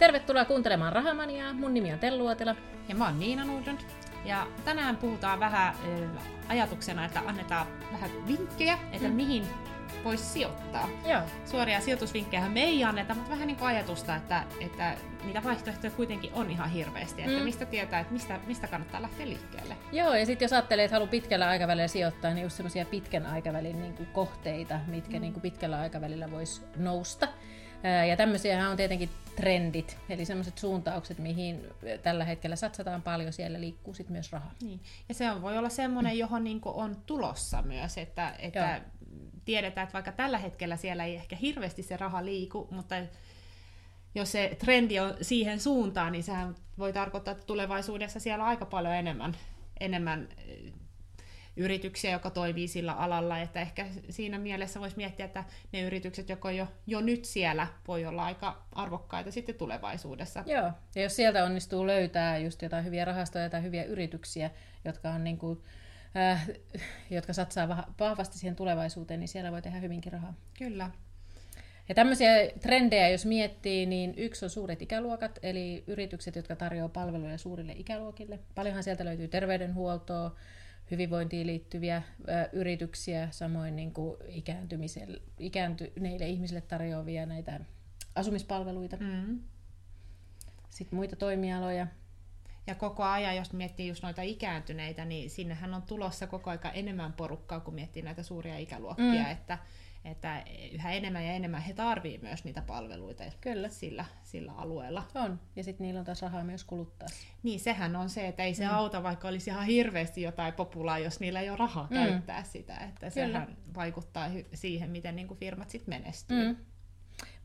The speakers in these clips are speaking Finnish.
Tervetuloa kuuntelemaan Rahamaniaa. Mun nimi on Tellu Uotila. Ja mä oon Niina Nordlund. Ja tänään puhutaan vähän ö, ajatuksena, että annetaan vähän vinkkejä, että mm. mihin voisi sijoittaa. Joo. Suoria sijoitusvinkkejä me ei anneta, mutta vähän niin kuin ajatusta, että, että niitä vaihtoehtoja kuitenkin on ihan hirveästi, että mm. mistä tietää, että mistä, mistä kannattaa lähteä liikkeelle. Joo, ja sitten jos ajattelee, että haluaa pitkällä aikavälillä sijoittaa, niin just semmoisia pitkän aikavälin niin kuin kohteita, mitkä mm. niin kuin pitkällä aikavälillä voisi nousta. Ja tämmöisiä on tietenkin trendit, eli sellaiset suuntaukset, mihin tällä hetkellä satsataan paljon, siellä liikkuu sitten myös raha. Niin. Ja se on, voi olla semmoinen, johon niin on tulossa myös, että, että tiedetään, että vaikka tällä hetkellä siellä ei ehkä hirveästi se raha liiku, mutta jos se trendi on siihen suuntaan, niin sehän voi tarkoittaa, että tulevaisuudessa siellä on aika paljon enemmän, enemmän yrityksiä, joka toimii sillä alalla, että ehkä siinä mielessä voisi miettiä, että ne yritykset, jotka jo, jo nyt siellä, voi olla aika arvokkaita sitten tulevaisuudessa. Joo, ja jos sieltä onnistuu löytää just jotain hyviä rahastoja tai hyviä yrityksiä, jotka on niin kuin, äh, jotka satsaa vahvasti siihen tulevaisuuteen, niin siellä voi tehdä hyvinkin rahaa. Kyllä. Ja tämmöisiä trendejä, jos miettii, niin yksi on suuret ikäluokat, eli yritykset, jotka tarjoavat palveluja suurille ikäluokille. Paljonhan sieltä löytyy terveydenhuoltoa, hyvinvointiin liittyviä ö, yrityksiä, samoin niin kuin ikääntyneille ihmisille tarjoavia näitä asumispalveluita. Mm. Sitten muita toimialoja. Ja koko ajan, jos miettii just noita ikääntyneitä, niin sinnehän on tulossa koko aika enemmän porukkaa, kun miettii näitä suuria ikäluokkia, mm. että että yhä enemmän ja enemmän he tarvii myös niitä palveluita Kyllä. Sillä, sillä alueella. On, ja sitten niillä on taas rahaa myös kuluttaa. Niin, sehän on se, että ei se mm. auta, vaikka olisi ihan hirveästi jotain populaa, jos niillä ei ole rahaa mm. käyttää sitä. Että Kyllä. sehän vaikuttaa siihen, miten niin kuin firmat sitten menestyy. Mm.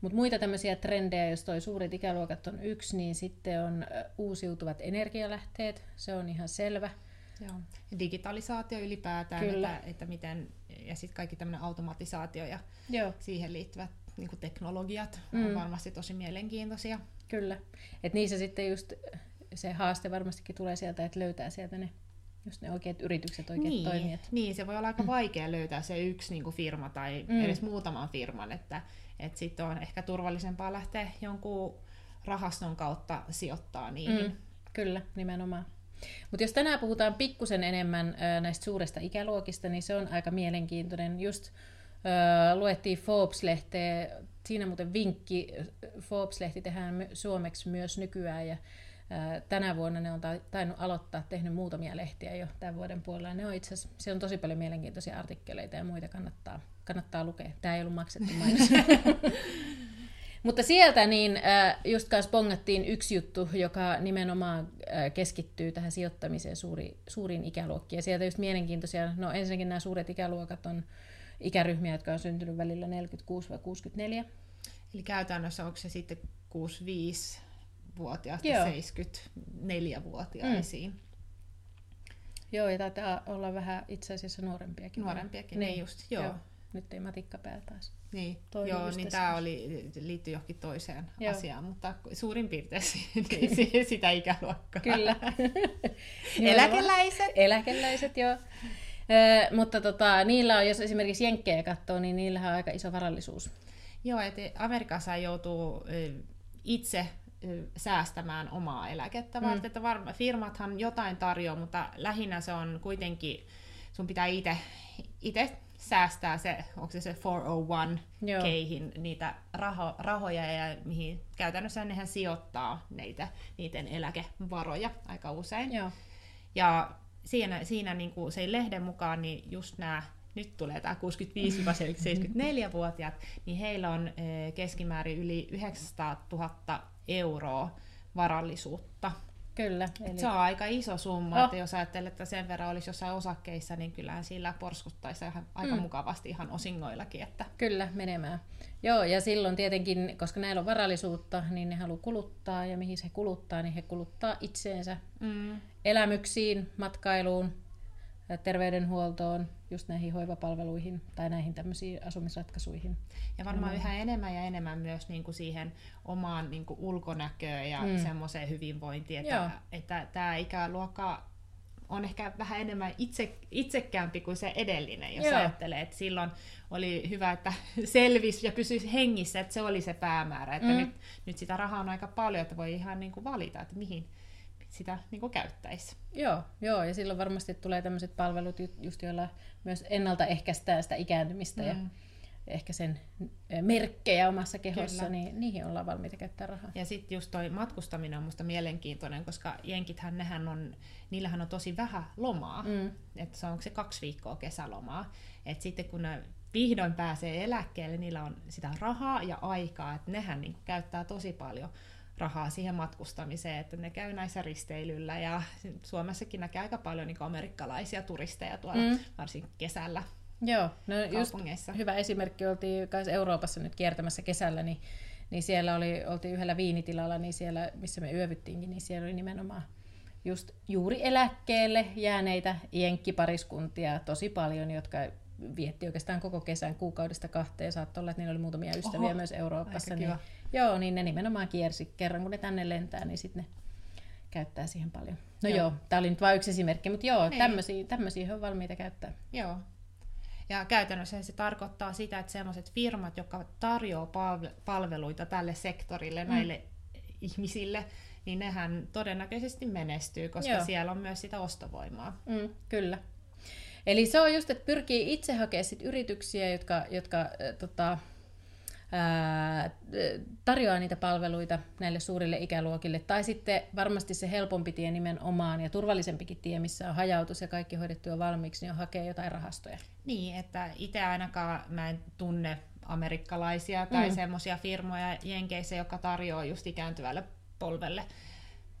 Mutta muita tämmöisiä trendejä, jos toi suuret ikäluokat on yksi, niin sitten on uusiutuvat energialähteet, se on ihan selvä. Joo. Digitalisaatio ylipäätään, Kyllä. Että, että miten, ja sitten kaikki tämmöinen automatisaatio ja Joo. siihen liittyvät niin kuin teknologiat mm. on varmasti tosi mielenkiintoisia. Kyllä. Et niissä sitten just se haaste varmastikin tulee sieltä, että löytää sieltä ne just ne oikeat yritykset, oikeat niin, toimijat. Niin, se voi olla aika mm. vaikea löytää se yksi niin kuin firma tai mm. edes muutaman firman, että, että sitten on ehkä turvallisempaa lähteä jonkun rahaston kautta sijoittaa niihin. Mm. Kyllä, nimenomaan. Mutta jos tänään puhutaan pikkusen enemmän näistä suurista ikäluokista, niin se on aika mielenkiintoinen. Just luettiin Forbes-lehteä, siinä muuten vinkki, Forbes-lehti tehdään suomeksi myös nykyään, ja tänä vuonna ne on tainnut aloittaa, tehnyt muutamia lehtiä jo tämän vuoden puolella. Ne on itse asiassa, se on tosi paljon mielenkiintoisia artikkeleita ja muita kannattaa, kannattaa lukea. Tämä ei ollut maksettu mainos. Mutta sieltä niin äh, just kanssa pongattiin yksi juttu, joka nimenomaan äh, keskittyy tähän sijoittamiseen suuri, suuriin ikäluokkiin. Ja sieltä just mielenkiintoisia, no ensinnäkin nämä suuret ikäluokat on ikäryhmiä, jotka on syntynyt välillä 46-64. Eli käytännössä onko se sitten 65-vuotiaasta 74-vuotiaisiin? Mm. Joo, ja taitaa olla vähän itse asiassa nuorempiakin. Nuorempiakin, niin, niin just, joo. joo. Nyt ei matikka päällä taas. Niin, joo, niin tämä oli, liittyy johonkin toiseen joo. asiaan, mutta suurin piirtein niin sitä ikäluokkaa. Kyllä. Eläkeläiset. Eläkeläiset, joo. Ö, mutta tota, niillä on, jos esimerkiksi Jenkkejä katsoo, niin niillä on aika iso varallisuus. Joo, että Amerikassa joutuu itse säästämään omaa eläkettä, mm. että varma, firmathan jotain tarjoaa, mutta lähinnä se on kuitenkin, sun pitää itse säästää se, onko se se 401 Joo. keihin niitä raho, rahoja ja mihin käytännössä nehän sijoittaa niitä, niiden eläkevaroja aika usein. Joo. Ja siinä, siinä niin kuin se lehden mukaan, niin just nämä nyt tulee tämä 65-74-vuotiaat, niin heillä on eh, keskimäärin yli 900 000 euroa varallisuutta Kyllä. Eli... Se on aika iso summa, oh. että jos ajattelee, että sen verran olisi jossain osakkeissa, niin kyllähän sillä porskuttaisi ihan, aika mm. mukavasti ihan osingoillakin. Että... Kyllä, menemään. Joo, ja silloin tietenkin, koska näillä on varallisuutta, niin ne haluaa kuluttaa, ja mihin se kuluttaa, niin he kuluttaa itseensä mm. elämyksiin, matkailuun, terveydenhuoltoon, just näihin hoivapalveluihin tai näihin tämmöisiin asumisratkaisuihin. Ja varmaan mm. yhä enemmän ja enemmän myös niin kuin siihen omaan niin kuin ulkonäköön ja mm. semmoiseen hyvinvointiin, että, että tämä ikäluokka on ehkä vähän enemmän itse, itsekäämpi kuin se edellinen, jos Joo. ajattelee, että silloin oli hyvä, että selvisi ja pysyisi hengissä, että se oli se päämäärä, että Mm. nyt, nyt sitä rahaa on aika paljon, että voi ihan niin kuin valita, että mihin sitä niin kuin käyttäisi. Joo, joo, ja silloin varmasti tulee tämmöiset palvelut, ju- just joilla myös ennaltaehkäistään sitä ikääntymistä mm. ja ehkä sen ö, merkkejä omassa kehossa, Kyllä. niin niihin ollaan valmiita käyttää rahaa. Ja sitten just toi matkustaminen on musta mielenkiintoinen, koska jenkithän nehän on, niillähän on tosi vähän lomaa. Mm. Että se onko se kaksi viikkoa kesälomaa. Et sitten kun ne vihdoin pääsee eläkkeelle, niillä on sitä rahaa ja aikaa, että nehän niin käyttää tosi paljon rahaa siihen matkustamiseen, että ne käy näissä risteilyllä ja Suomessakin näkee aika paljon niin amerikkalaisia turisteja tuolla, Mm. varsinkin kesällä Joo, no just hyvä esimerkki, oltiin kai Euroopassa nyt kiertämässä kesällä, niin, niin siellä oli, oltiin yhdellä viinitilalla, niin siellä, missä me yövyttiinkin, niin siellä oli nimenomaan just juuri eläkkeelle jääneitä jenkkipariskuntia tosi paljon, jotka vietti oikeastaan koko kesän kuukaudesta kahteen. Saattoi olla, että niillä oli muutamia ystäviä Oho, myös Euroopassa. Niin. Joo, niin ne nimenomaan kiersi kerran, kun ne tänne lentää, niin sitten ne käyttää siihen paljon. No joo, Joo. tämä oli nyt vain yksi esimerkki, mutta joo, Niin. tämmöisiä, tämmöisiä on valmiita käyttää. Joo. Ja käytännössä se tarkoittaa sitä, että sellaiset firmat, jotka tarjoaa palve- palveluita tälle sektorille, Mm. näille ihmisille, niin nehän todennäköisesti menestyy, koska. Joo. siellä on myös sitä ostovoimaa. Mm, kyllä. Eli se on just, että pyrkii itse hakemaan sit yrityksiä, jotka, jotka äh, tota, ää, tarjoaa niitä palveluita näille suurille ikäluokille. Tai sitten varmasti se helpompi tie nimenomaan ja turvallisempikin tie, missä on hajautus ja kaikki hoidettu jo valmiiksi, niin on hakea jotain rahastoja. Niin, että itse ainakaan mä en tunne amerikkalaisia tai mm. semmoisia firmoja Jenkeissä, jotka tarjoaa just ikääntyvälle polvelle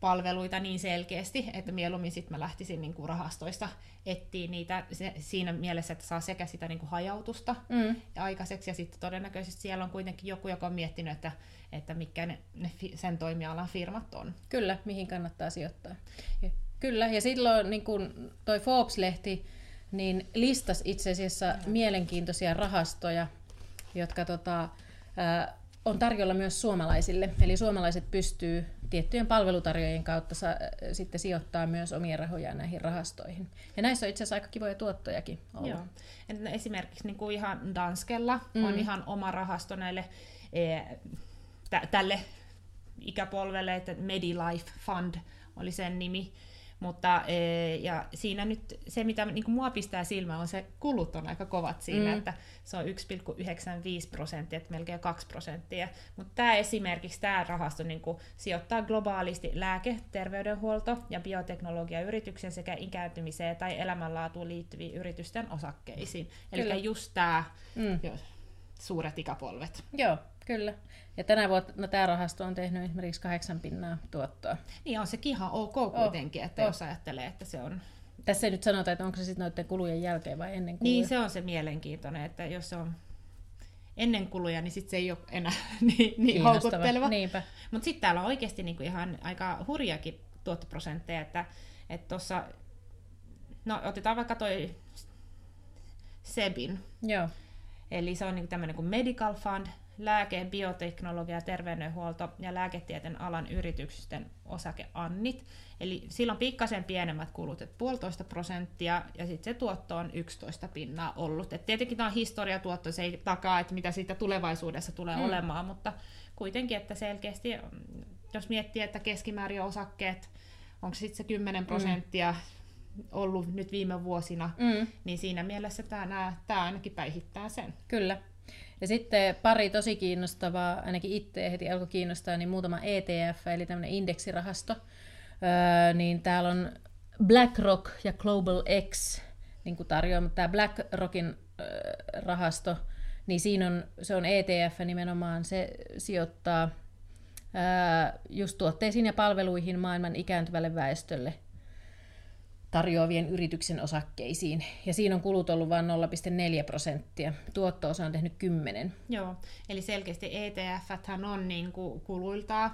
palveluita niin selkeästi, että mieluummin sitten mä lähtisin niinku rahastoista etsiä niitä se, siinä mielessä, että saa sekä sitä niinku hajautusta Mm. aikaiseksi, ja sitten todennäköisesti siellä on kuitenkin joku, joka on miettinyt, että, että mitkä ne, ne sen toimialan firmat on. Kyllä, mihin kannattaa sijoittaa. Ja, kyllä, ja silloin niin kun toi Forbes-lehti niin listasi itse asiassa mielenkiintoisia rahastoja, jotka tota, ää, on tarjolla myös suomalaisille. Eli suomalaiset pystyy tiettyjen palvelutarjoajien kautta sa- ää, sitten sijoittaa myös omia rahojaan näihin rahastoihin. Ja näissä on itse asiassa aika kivoja tuottojakin ollut. Joo. Esimerkiksi niin kuin ihan Danskella mm. on ihan oma rahasto näille, e, tä, tälle ikäpolvelle, että Medilife Fund oli sen nimi. Mutta e, ja siinä nyt se, mitä niin kuin mua pistää silmään, on se kulut on aika kovat siinä, Mm. että se on 1,95 prosenttia, että melkein 2 prosenttia. Mutta tämä esimerkiksi, tämä rahasto niin kuin sijoittaa globaalisti lääke, terveydenhuolto ja bioteknologiayrityksen sekä ikääntymiseen tai elämänlaatuun liittyviin yritysten osakkeisiin. Eli just tämä Mm. suuret ikäpolvet. Joo, kyllä. Ja tänä vuonna no, tämä rahasto on tehnyt esimerkiksi kahdeksan pinnaa tuottoa. Niin on sekin ihan ok kuitenkin, että Oh. jos ajattelee, että se on... Tässä ei nyt sanota, että onko se sitten noiden kulujen jälkeen vai ennen kuluja. Niin se on se mielenkiintoinen, että jos se on ennen kuluja, niin sit se ei ole enää niin, niin houkutteleva. Niinpä. Mutta sitten täällä on oikeasti niinku ihan aika hurjakin tuottoprosentteja, että että tuossa, no otetaan vaikka toi SEBin, Joo. eli se on niinku tämmöinen kuin Medical Fund, lääke, bioteknologia, terveydenhuolto ja lääketieteen alan yritysten osakeannit. Eli sillä on pikkasen pienemmät kulut, että puolitoista prosenttia, ja sitten se tuotto on 11 pinnaa ollut. Et tietenkin tämä on historiatuotto, se ei takaa, että mitä siitä tulevaisuudessa tulee Mm. mm. olemaan, mutta kuitenkin, että selkeästi, mm, jos miettii, että keskimäärin osakkeet, onko sitten se 10 prosenttia ollut nyt viime vuosina, Mm, niin siinä mielessä tämä, tämä ainakin päihittää sen. kyllä. Ja sitten pari tosi kiinnostavaa, ainakin itse heti alkoi kiinnostaa, niin muutama ETF, eli tämmöinen indeksirahasto. Öö, niin täällä on BlackRock ja Global X niin kuin tarjoaa, mutta tämä BlackRockin öö, rahasto, niin siinä on, se on ETF nimenomaan, se sijoittaa öö, just tuotteisiin ja palveluihin maailman ikääntyvälle väestölle tarjoavien yrityksen osakkeisiin. Ja siinä on kulut ollut vain 0,4 prosenttia. Tuotto-osa on tehnyt 10. Joo, eli selkeästi ETF on niin kuin kuluiltaan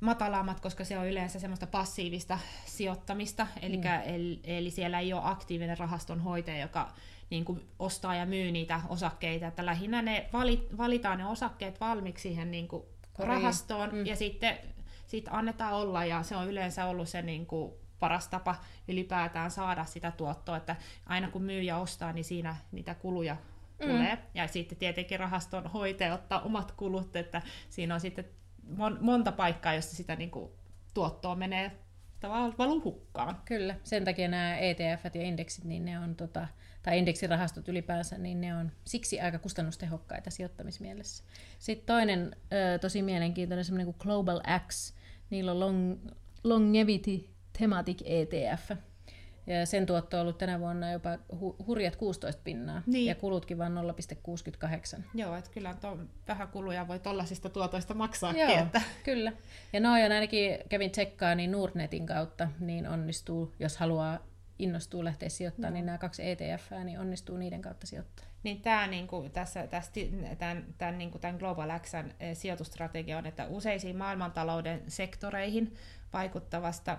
matalammat, koska se on yleensä semmoista passiivista sijoittamista, eli, Mm. eli, eli siellä ei ole aktiivinen rahastonhoitaja, joka niin kuin ostaa ja myy niitä osakkeita, että lähinnä ne vali, valitaan ne osakkeet valmiiksi siihen niin kuin rahastoon, mm. ja sitten sit annetaan olla, ja se on yleensä ollut se niin kuin paras tapa ylipäätään saada sitä tuottoa, että aina kun myyjä ostaa, niin siinä niitä kuluja mm. tulee. Ja sitten tietenkin rahaston hoitaja ottaa omat kulut, että siinä on sitten mon- monta paikkaa, jossa sitä niin kuin, tuottoa menee tavallaan valuu hukkaan. Kyllä, sen takia nämä ETF ja indeksit, niin ne on, tota, tai indeksirahastot ylipäänsä, niin ne on siksi aika kustannustehokkaita sijoittamismielessä. Sitten toinen tosi mielenkiintoinen, semmoinen kuin Global X, niillä on long, Longevity Thematic ETF, ja sen tuotto on ollut tänä vuonna jopa hu- hurjat 16 pinnaa niin. ja kulutkin vain 0,68. Joo, että kyllä to, vähän kuluja voi tollaisista tuotoista maksaa. Joo, että. kyllä. Ja noin on ainakin kävin tsekkaa, niin Nordnetin kautta niin onnistuu, jos haluaa innostuu lähteä sijoittamaan, no. niin nämä kaksi ETF, niin onnistuu niiden kautta sijoittaa. Niin tämä niinku, tässä, tässä, tämän, tämän, niinku, tämän Global Xn eh, sijoitustrategia on, että useisiin maailmantalouden sektoreihin vaikuttavasta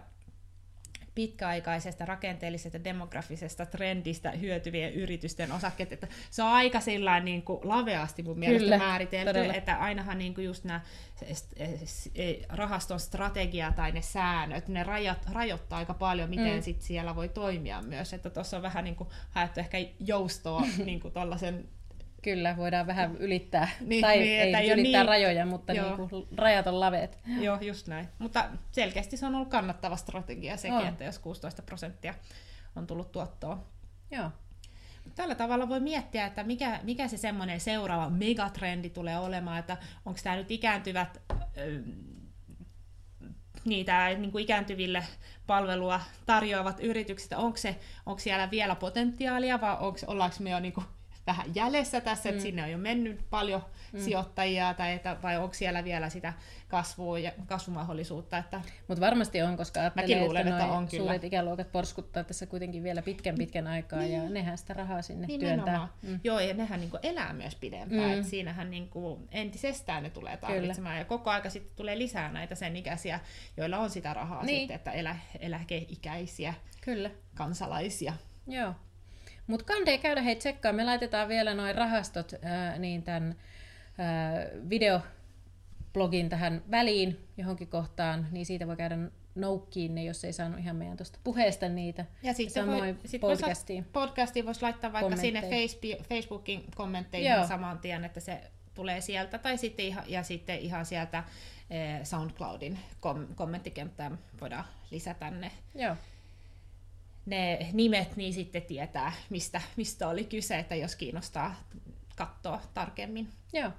pitkäaikaisesta rakenteellisesta demografisesta trendistä hyötyvien yritysten osakkeet. Että se on aika sillä niin kuin laveasti mun mielestä Kyllä, määritelty, todella. että ainahan niin kuin just nämä rahaston strategia tai ne säännöt, ne rajat, rajoittaa aika paljon, miten mm. sit siellä voi toimia myös. Että tuossa on vähän niin kuin haettu ehkä joustoa niin kuin Kyllä, voidaan vähän ylittää, niin, tai niin, ei, ei ylittää niin, rajoja, mutta niin kuin, rajat on laveet. Joo, just näin. Mutta selkeästi se on ollut kannattava strategia sekin, on. että jos 16 prosenttia on tullut tuottoa. Joo. Tällä tavalla voi miettiä, että mikä, mikä se semmoinen seuraava megatrendi tulee olemaan, että onko tämä nyt ikääntyvät niitä niin kuin ikääntyville palvelua tarjoavat yritykset, onko, se, onko siellä vielä potentiaalia vai onko, ollaanko me jo niin kuin vähän jäljessä tässä, mm. että sinne on jo mennyt paljon mm. sijoittajia, tai että, vai onko siellä vielä sitä kasvua ja kasvumahdollisuutta. Että... Mutta varmasti on, koska ajattelee, luulen, että, että on suuret kyllä. ikäluokat porskuttaa tässä kuitenkin vielä pitkän pitkän aikaa, niin. ja nehän sitä rahaa sinne Nimenomaan. työntää. Mm. Joo, ja nehän niin elää myös pidempään, mm. että siinähän niin entisestään ne tulee tarvitsemaan, kyllä. ja koko aika sitten tulee lisää näitä sen ikäisiä, joilla on sitä rahaa niin. sitten, että elä, eläkeikäisiä kyllä. kansalaisia. Joo. Mutta kandee käydä hei tsekkaa. Me laitetaan vielä noin rahastot ää, niin tämän ää, videoblogin tähän väliin johonkin kohtaan, niin siitä voi käydä noukkiin ne, jos ei saanut ihan meidän tuosta puheesta niitä. Ja sitten voi, sit podcastiin. podcastiin voisi laittaa vaikka sinne Facebookin kommentteihin Joo. saman tien, että se tulee sieltä, tai sitten ihan, ja sitten ihan sieltä SoundCloudin kom- kommenttikenttään voidaan lisätä ne. Joo ne nimet, niin sitten tietää, mistä, mistä oli kyse, että jos kiinnostaa katsoa tarkemmin. Joo.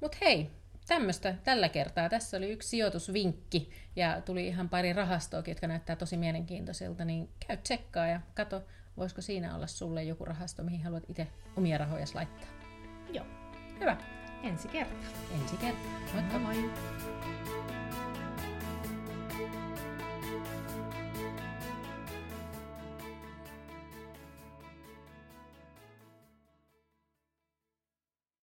Mutta hei, tämmöistä tällä kertaa. Tässä oli yksi sijoitusvinkki ja tuli ihan pari rahastoakin, jotka näyttää tosi mielenkiintoisilta, niin käy tsekkaa ja kato, voisiko siinä olla sulle joku rahasto, mihin haluat itse omia rahoja laittaa. Joo. Hyvä. Ensi kertaa. Ensi kertaa. Moikka moi. moi.